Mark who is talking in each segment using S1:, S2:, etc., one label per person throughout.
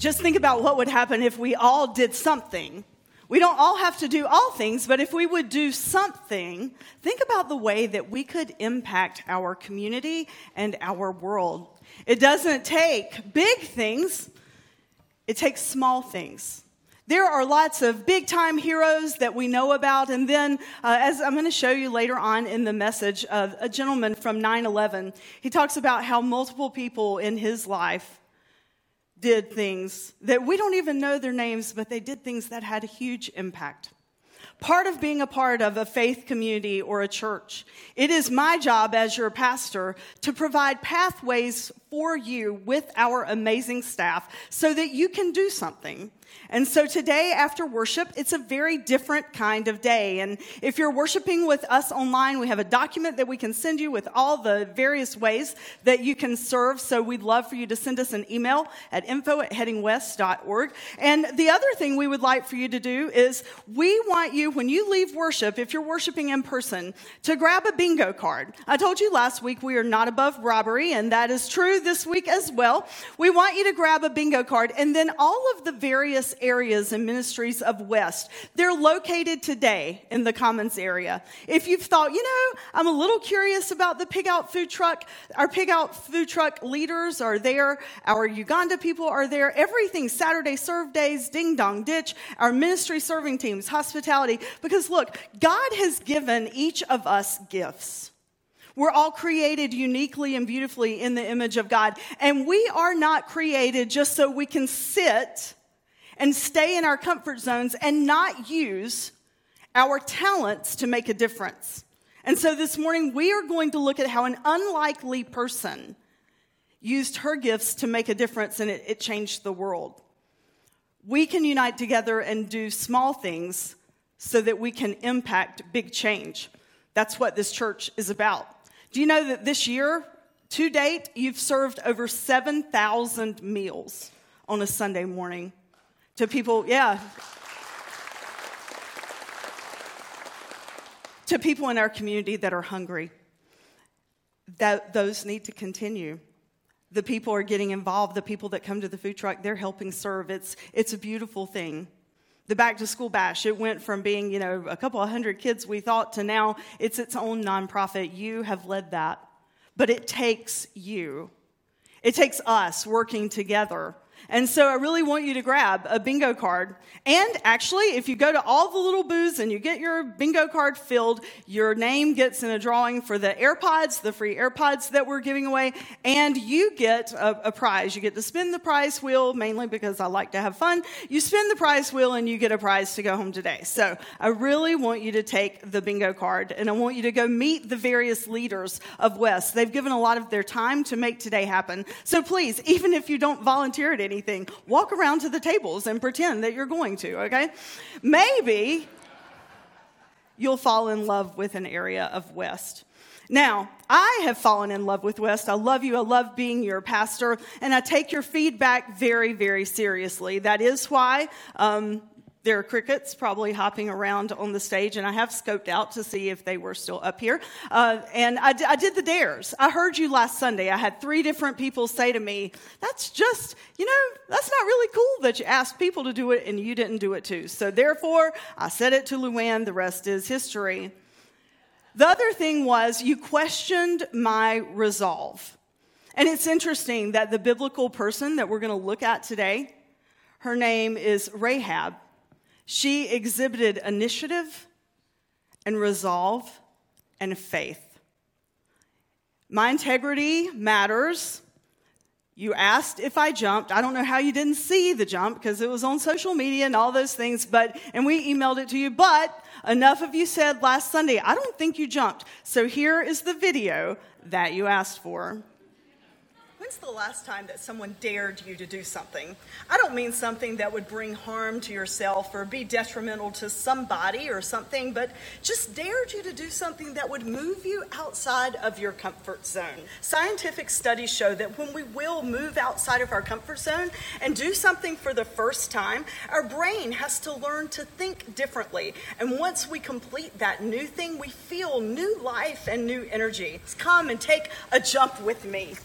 S1: Just think about what would happen if we all did something. We don't all have to do all things, but if we would do something, think about the way that we could impact our community and our world. It doesn't take big things, it takes small things. There are lots of big time heroes that we know about. And then, uh, as I'm going to show you later on in the message, uh, a gentleman from 9 11, he talks about how multiple people in his life did things that we don't even know their names, but they did things that had a huge impact. Part of being a part of a faith community or a church, it is my job as your pastor to provide pathways for you with our amazing staff so that you can do something. And so today after worship, it's a very different kind of day. And if you're worshiping with us online, we have a document that we can send you with all the various ways that you can serve. So we'd love for you to send us an email at info at headingwest.org. And the other thing we would like for you to do is we want you, when you leave worship, if you're worshiping in person, to grab a bingo card. I told you last week we are not above robbery, and that is true this week as well. We want you to grab a bingo card and then all of the various areas and ministries of West. They're located today in the Commons area. If you've thought, you know, I'm a little curious about the Pig Out food truck, our Pig Out food truck leaders are there, our Uganda people are there, everything Saturday serve days, ding dong ditch, our ministry serving teams, hospitality. Because look, God has given each of us gifts. We're all created uniquely and beautifully in the image of God. And we are not created just so we can sit and stay in our comfort zones and not use our talents to make a difference. And so this morning, we are going to look at how an unlikely person used her gifts to make a difference and it, it changed the world. We can unite together and do small things so that we can impact big change. That's what this church is about. Do you know that this year, to date, you've served over 7,000 meals on a Sunday morning? to people, yeah. to people in our community that are hungry. That those need to continue. The people are getting involved. The people that come to the food truck, they're helping serve. It's it's a beautiful thing. The back to school bash, it went from being, you know, a couple of hundred kids we thought to now it's its own nonprofit. You have led that. But it takes you. It takes us working together and so I really want you to grab a bingo card. And actually, if you go to all the little booths and you get your bingo card filled, your name gets in a drawing for the AirPods, the free AirPods that we're giving away, and you get a, a prize. You get to spin the prize wheel, mainly because I like to have fun. You spin the prize wheel and you get a prize to go home today. So I really want you to take the bingo card and I want you to go meet the various leaders of West. They've given a lot of their time to make today happen. So please, even if you don't volunteer at anything, walk around to the tables and pretend that you're going to, okay? Maybe you'll fall in love with an area of West. Now, I have fallen in love with West. I love you. I love being your pastor, and I take your feedback very, very seriously. That is why um, there are crickets probably hopping around on the stage, and I have scoped out to see if they were still up here. Uh, and I, d- I did the dares. I heard you last Sunday. I had three different people say to me, That's just, you know, that's not really cool that you asked people to do it and you didn't do it too. So therefore, I said it to Luann. The rest is history. The other thing was you questioned my resolve. And it's interesting that the biblical person that we're going to look at today, her name is Rahab. She exhibited initiative and resolve and faith. My integrity matters. You asked if I jumped. I don't know how you didn't see the jump because it was on social media and all those things, but and we emailed it to you, but enough of you said last Sunday, I don't think you jumped. So here is the video that you asked for.
S2: When's the last time that someone dared you to do something? I don't mean something that would bring harm to yourself or be detrimental to somebody or something, but just dared you to do something that would move you outside of your comfort zone. Scientific studies show that when we will move outside of our comfort zone and do something for the first time, our brain has to learn to think differently. And once we complete that new thing, we feel new life and new energy. Come and take a jump with me.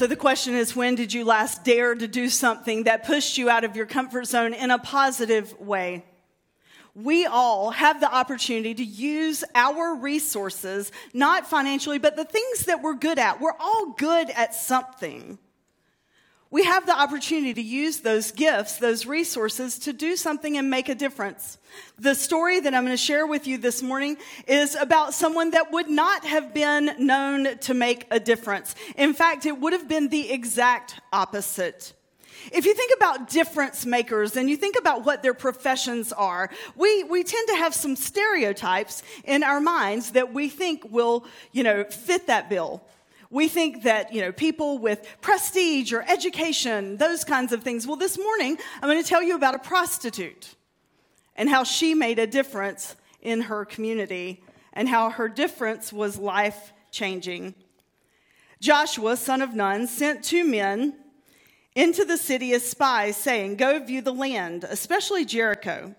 S1: So the question is when did you last dare to do something that pushed you out of your comfort zone in a positive way? We all have the opportunity to use our resources, not financially, but the things that we're good at. We're all good at something we have the opportunity to use those gifts, those resources to do something and make a difference. The story that I'm going to share with you this morning is about someone that would not have been known to make a difference. In fact, it would have been the exact opposite. If you think about difference makers and you think about what their professions are, we, we tend to have some stereotypes in our minds that we think will, you know, fit that bill. We think that, you know, people with prestige or education, those kinds of things. Well, this morning, I'm going to tell you about a prostitute and how she made a difference in her community and how her difference was life changing. Joshua, son of Nun, sent two men into the city as spies, saying, Go view the land, especially Jericho.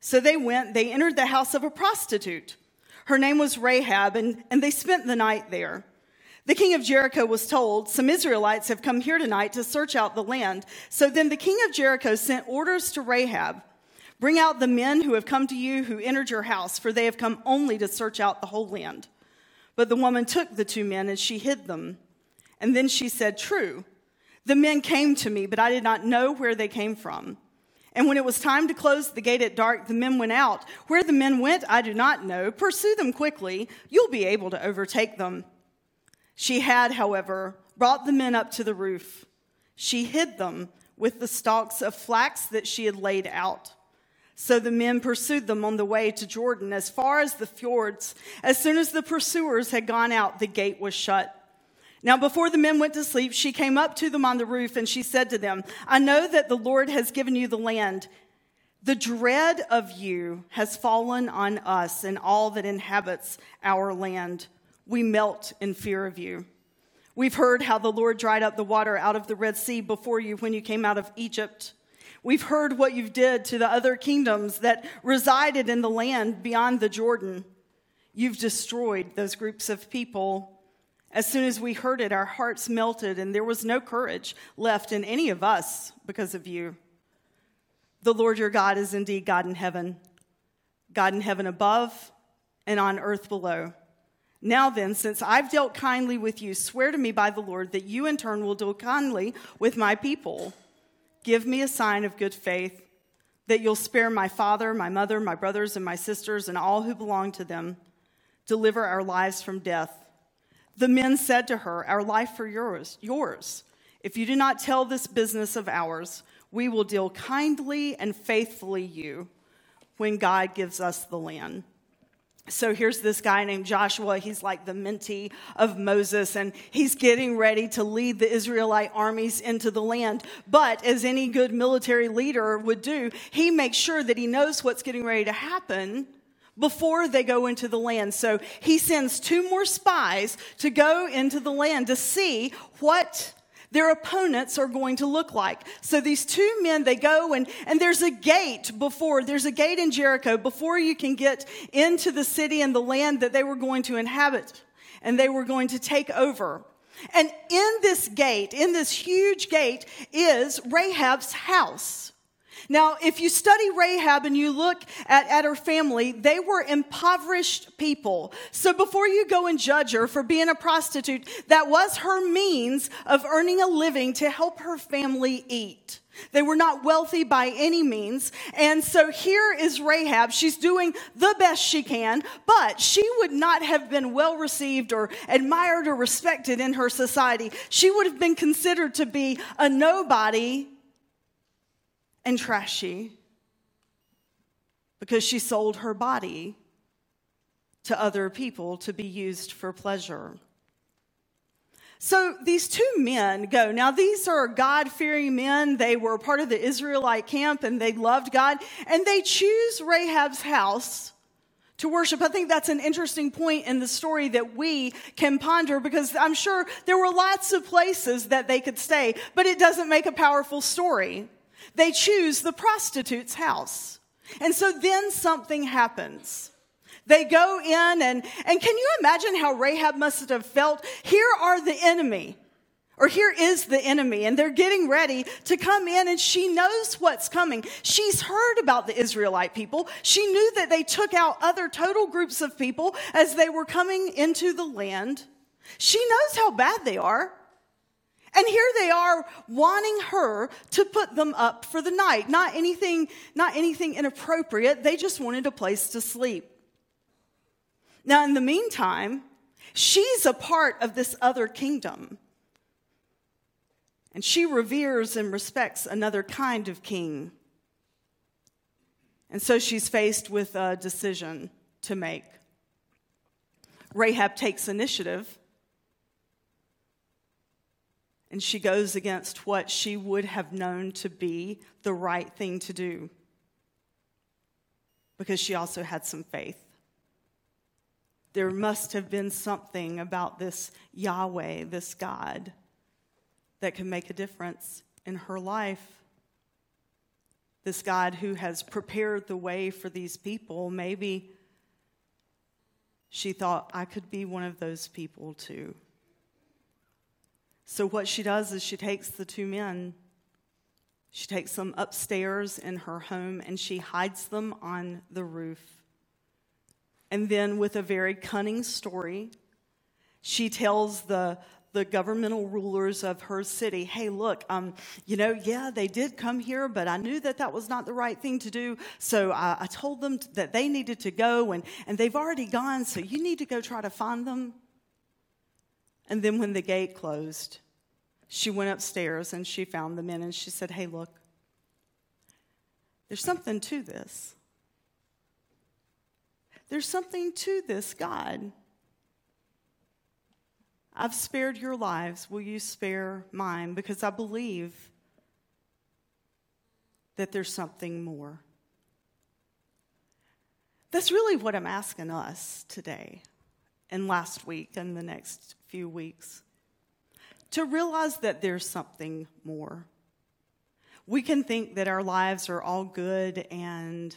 S1: So they went, they entered the house of a prostitute. Her name was Rahab, and, and they spent the night there. The king of Jericho was told, Some Israelites have come here tonight to search out the land. So then the king of Jericho sent orders to Rahab Bring out the men who have come to you who entered your house, for they have come only to search out the whole land. But the woman took the two men and she hid them. And then she said, True, the men came to me, but I did not know where they came from. And when it was time to close the gate at dark, the men went out. Where the men went, I do not know. Pursue them quickly. You'll be able to overtake them. She had, however, brought the men up to the roof. She hid them with the stalks of flax that she had laid out. So the men pursued them on the way to Jordan as far as the fjords. As soon as the pursuers had gone out, the gate was shut. Now, before the men went to sleep, she came up to them on the roof and she said to them, I know that the Lord has given you the land. The dread of you has fallen on us and all that inhabits our land we melt in fear of you. We've heard how the Lord dried up the water out of the Red Sea before you when you came out of Egypt. We've heard what you've did to the other kingdoms that resided in the land beyond the Jordan. You've destroyed those groups of people. As soon as we heard it, our hearts melted, and there was no courage left in any of us because of you. The Lord your God is indeed God in heaven, God in heaven above and on earth below. Now then, since I've dealt kindly with you, swear to me by the Lord that you in turn will deal kindly with my people. Give me a sign of good faith that you'll spare my father, my mother, my brothers, and my sisters, and all who belong to them. Deliver our lives from death. The men said to her, Our life for yours, yours. If you do not tell this business of ours, we will deal kindly and faithfully you when God gives us the land. So here's this guy named Joshua. He's like the mentee of Moses, and he's getting ready to lead the Israelite armies into the land. But as any good military leader would do, he makes sure that he knows what's getting ready to happen before they go into the land. So he sends two more spies to go into the land to see what their opponents are going to look like. So these two men, they go and, and there's a gate before, there's a gate in Jericho before you can get into the city and the land that they were going to inhabit and they were going to take over. And in this gate, in this huge gate, is Rahab's house. Now, if you study Rahab and you look at, at her family, they were impoverished people. So before you go and judge her for being a prostitute, that was her means of earning a living to help her family eat. They were not wealthy by any means. And so here is Rahab. She's doing the best she can, but she would not have been well received or admired or respected in her society. She would have been considered to be a nobody and trashy because she sold her body to other people to be used for pleasure. So these two men go. Now, these are God fearing men. They were part of the Israelite camp and they loved God. And they choose Rahab's house to worship. I think that's an interesting point in the story that we can ponder because I'm sure there were lots of places that they could stay, but it doesn't make a powerful story. They choose the prostitute's house. And so then something happens. They go in and, and can you imagine how Rahab must have felt? Here are the enemy. Or here is the enemy, and they're getting ready to come in, and she knows what's coming. She's heard about the Israelite people. She knew that they took out other total groups of people as they were coming into the land. She knows how bad they are. And here they are wanting her to put them up for the night. Not anything, not anything inappropriate. They just wanted a place to sleep. Now, in the meantime, she's a part of this other kingdom. And she reveres and respects another kind of king. And so she's faced with a decision to make. Rahab takes initiative and she goes against what she would have known to be the right thing to do because she also had some faith. There must have been something about this Yahweh, this God, that can make a difference in her life. This God who has prepared the way for these people, maybe she thought, I could be one of those people too. So, what she does is she takes the two men, she takes them upstairs in her home, and she hides them on the roof. And then, with a very cunning story, she tells the the governmental rulers of her city, hey, look, um, you know, yeah, they did come here, but I knew that that was not the right thing to do. So I, I told them that they needed to go, and, and they've already gone, so you need to go try to find them. And then when the gate closed, she went upstairs and she found the men and she said, Hey, look, there's something to this. There's something to this, God. I've spared your lives. Will you spare mine? Because I believe that there's something more. That's really what I'm asking us today and last week and the next few weeks to realize that there's something more. We can think that our lives are all good and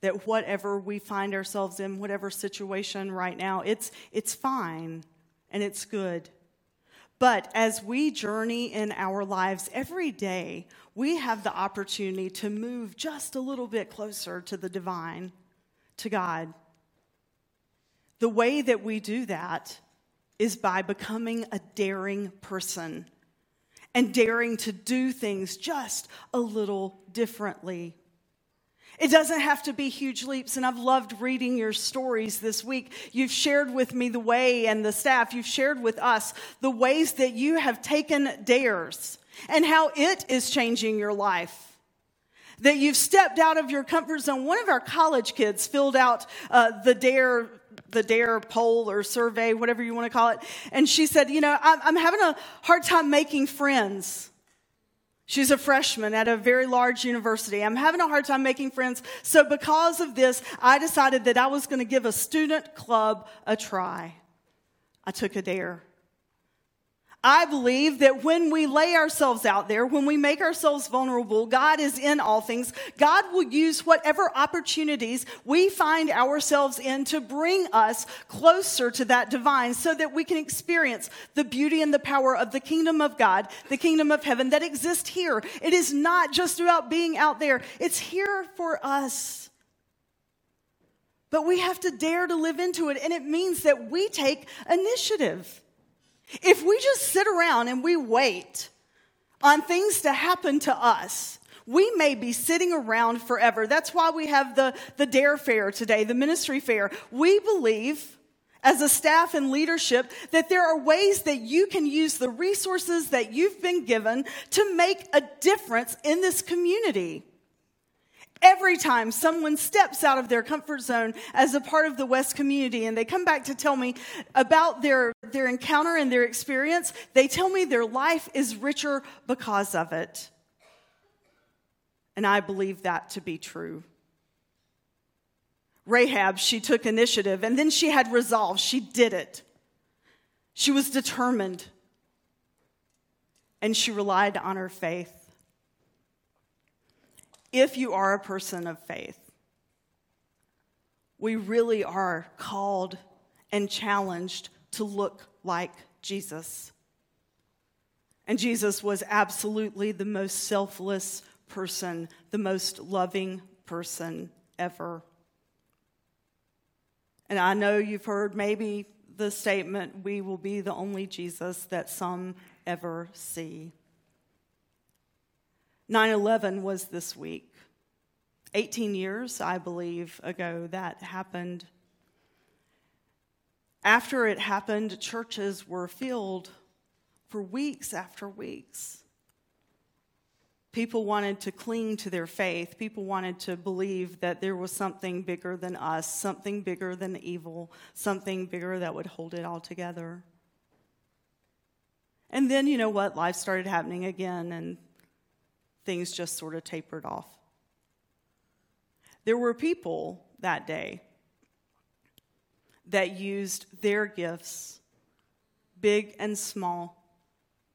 S1: that whatever we find ourselves in, whatever situation right now, it's, it's fine and it's good. But as we journey in our lives every day, we have the opportunity to move just a little bit closer to the divine, to God. The way that we do that is by becoming a daring person and daring to do things just a little differently. It doesn't have to be huge leaps, and I've loved reading your stories this week. You've shared with me the way, and the staff, you've shared with us the ways that you have taken dares and how it is changing your life that you've stepped out of your comfort zone. One of our college kids filled out uh, the dare the dare poll or survey whatever you want to call it and she said you know I'm, having a hard time making friends She's a freshman at a very large university. I'm having a hard time making friends. So, because of this, I decided that I was going to give a student club a try. I took a dare. I believe that when we lay ourselves out there, when we make ourselves vulnerable, God is in all things. God will use whatever opportunities we find ourselves in to bring us closer to that divine so that we can experience the beauty and the power of the kingdom of God, the kingdom of heaven that exists here. It is not just about being out there, it's here for us. But we have to dare to live into it, and it means that we take initiative. If we just sit around and we wait on things to happen to us, we may be sitting around forever. That's why we have the, the DARE Fair today, the ministry fair. We believe as a staff and leadership that there are ways that you can use the resources that you've been given to make a difference in this community. Every time someone steps out of their comfort zone as a part of the West community and they come back to tell me about their, their encounter and their experience, they tell me their life is richer because of it. And I believe that to be true. Rahab, she took initiative and then she had resolve. She did it. She was determined and she relied on her faith if you are a person of faith. We really are called and challenged to look like Jesus. And Jesus was absolutely the most selfless person, the most loving person ever. And I know you've heard maybe the statement, we will be the only Jesus that some ever see. 9 11 was this week. 18 years, I believe, ago that happened. After it happened, churches were filled for weeks after weeks. People wanted to cling to their faith. People wanted to believe that there was something bigger than us, something bigger than evil, something bigger that would hold it all together. And then, you know what? Life started happening again, and things just sort of tapered off. There were people that day that used their gifts, big and small,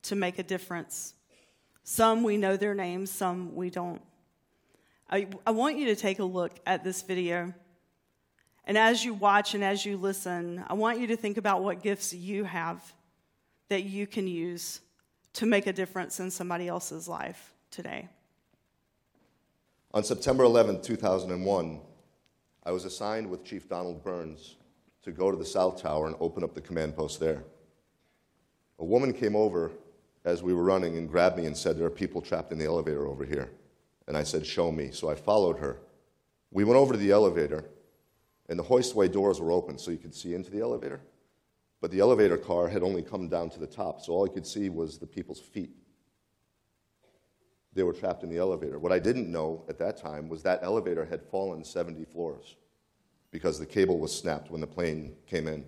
S1: to make a difference. Some we know their names, some we don't. I, I want you to take a look at this video. And as you watch and as you listen, I want you to think about what gifts you have that you can use to make a difference in somebody else's life today.
S3: On September 11, 2001, I was assigned with Chief Donald Burns to go to the South Tower and open up the command post there. A woman came over as we were running and grabbed me and said, There are people trapped in the elevator over here. And I said, Show me. So I followed her. We went over to the elevator, and the hoistway doors were open so you could see into the elevator. But the elevator car had only come down to the top, so all you could see was the people's feet. They were trapped in the elevator. What I didn't know at that time was that elevator had fallen 70 floors because the cable was snapped when the plane came in.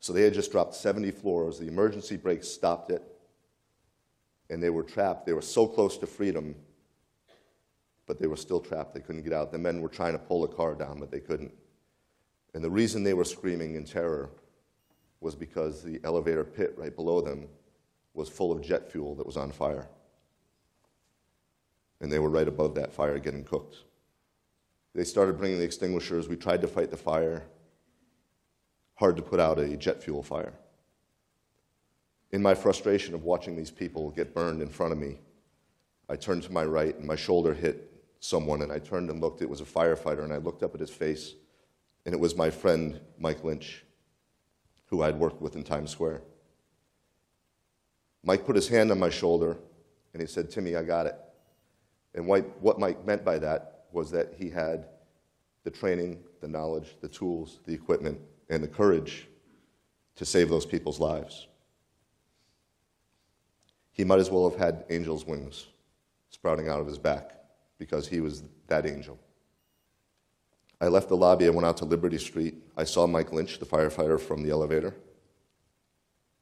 S3: So they had just dropped 70 floors. The emergency brakes stopped it, and they were trapped. They were so close to freedom, but they were still trapped. They couldn't get out. The men were trying to pull the car down, but they couldn't. And the reason they were screaming in terror was because the elevator pit right below them was full of jet fuel that was on fire. And they were right above that fire getting cooked. They started bringing the extinguishers. We tried to fight the fire. Hard to put out a jet fuel fire. In my frustration of watching these people get burned in front of me, I turned to my right and my shoulder hit someone, and I turned and looked. It was a firefighter, and I looked up at his face, and it was my friend Mike Lynch who I'd worked with in Times Square. Mike put his hand on my shoulder and he said, Timmy, I got it. And what Mike meant by that was that he had the training, the knowledge, the tools, the equipment, and the courage to save those people's lives. He might as well have had angel's wings sprouting out of his back because he was that angel. I left the lobby. I went out to Liberty Street. I saw Mike Lynch, the firefighter from the elevator,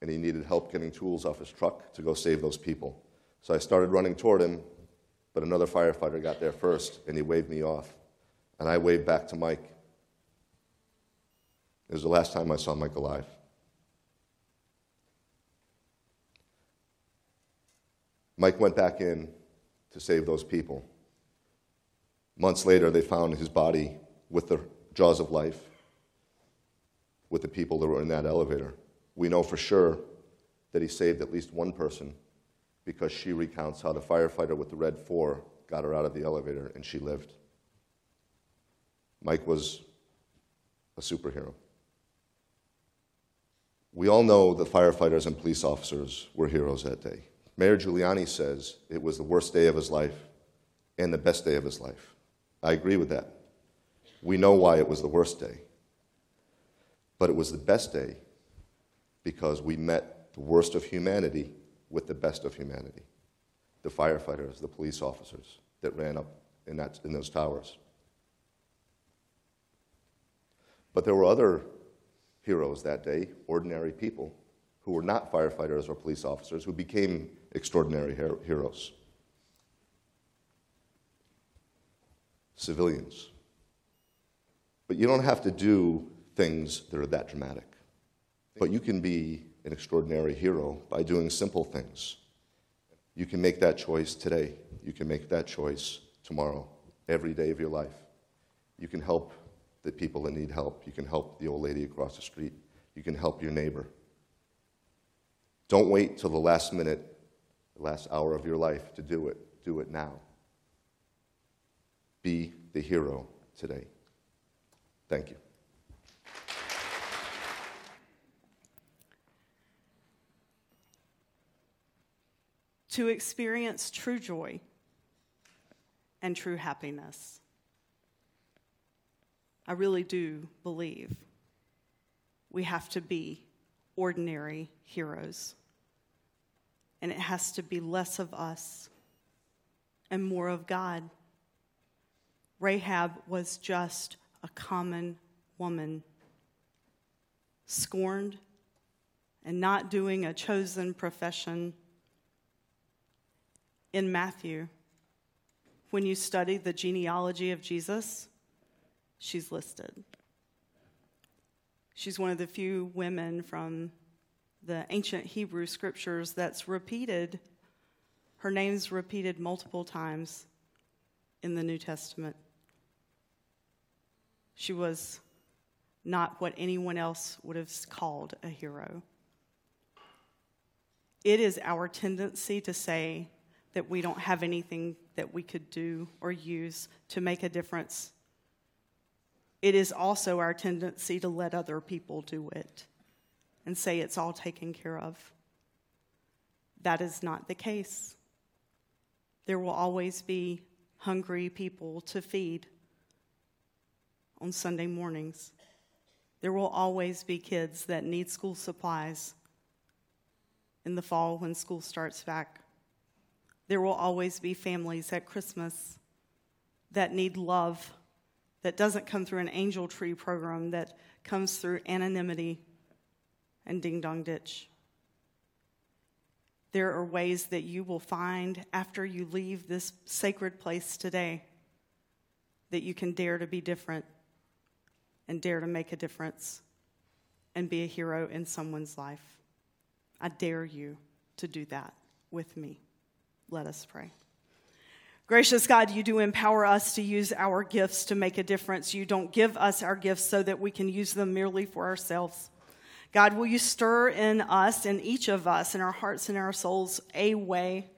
S3: and he needed help getting tools off his truck to go save those people. So I started running toward him, but another firefighter got there first, and he waved me off. And I waved back to Mike. It was the last time I saw Mike alive. Mike went back in to save those people. Months later, they found his body with the jaws of life with the people that were in that elevator. We know for sure that he saved at least one person because she recounts how the firefighter with the red four got her out of the elevator and she lived. Mike was a superhero. We all know the firefighters and police officers were heroes that day. Mayor Giuliani says it was the worst day of his life and the best day of his life. I agree with that. We know why it was the worst day. But it was the best day because we met the worst of humanity with the best of humanity the firefighters, the police officers that ran up in, that, in those towers. But there were other heroes that day, ordinary people, who were not firefighters or police officers, who became extraordinary her- heroes. Civilians. But you don't have to do things that are that dramatic. But you can be an extraordinary hero by doing simple things. You can make that choice today. You can make that choice tomorrow, every day of your life. You can help the people that need help. You can help the old lady across the street. You can help your neighbor. Don't wait till the last minute the last hour of your life to do it, do it now. Be the hero today. Thank you.
S1: To experience true joy and true happiness, I really do believe we have to be ordinary heroes. And it has to be less of us and more of God. Rahab was just a common woman, scorned and not doing a chosen profession. In Matthew, when you study the genealogy of Jesus, she's listed. She's one of the few women from the ancient Hebrew scriptures that's repeated, her name's repeated multiple times in the New Testament. She was not what anyone else would have called a hero. It is our tendency to say that we don't have anything that we could do or use to make a difference it is also our tendency to let other people do it and say it's all taken care of. That is not the case. There will always be hungry people to feed on Sunday mornings. There will always be kids that need school supplies in the fall when school starts back. There will always be families at Christmas that need love that doesn't come through an angel tree program, that comes through anonymity and ding dong ditch. There are ways that you will find after you leave this sacred place today that you can dare to be different and dare to make a difference and be a hero in someone's life. I dare you to do that with me. Let us pray. Gracious God, you do empower us to use our gifts to make a difference. You don't give us our gifts so that we can use them merely for ourselves. God, will you stir in us, in each of us, in our hearts and our souls, a way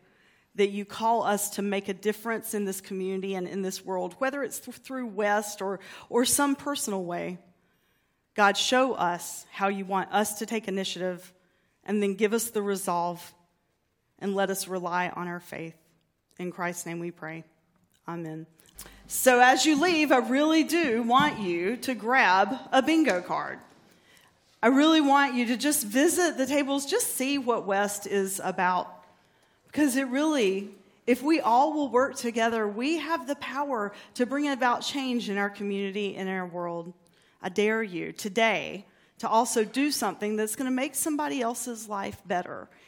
S1: that you call us to make a difference in this community and in this world, whether it's through West or, or some personal way? God, show us how you want us to take initiative and then give us the resolve and let us rely on our faith. In Christ's name we pray. Amen. So, as you leave, I really do want you to grab a bingo card. I really want you to just visit the tables, just see what West is about. Because it really, if we all will work together, we have the power to bring about change in our community and in our world. I dare you today to also do something that's going to make somebody else's life better,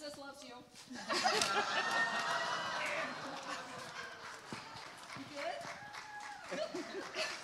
S1: Jesus loves you. you good?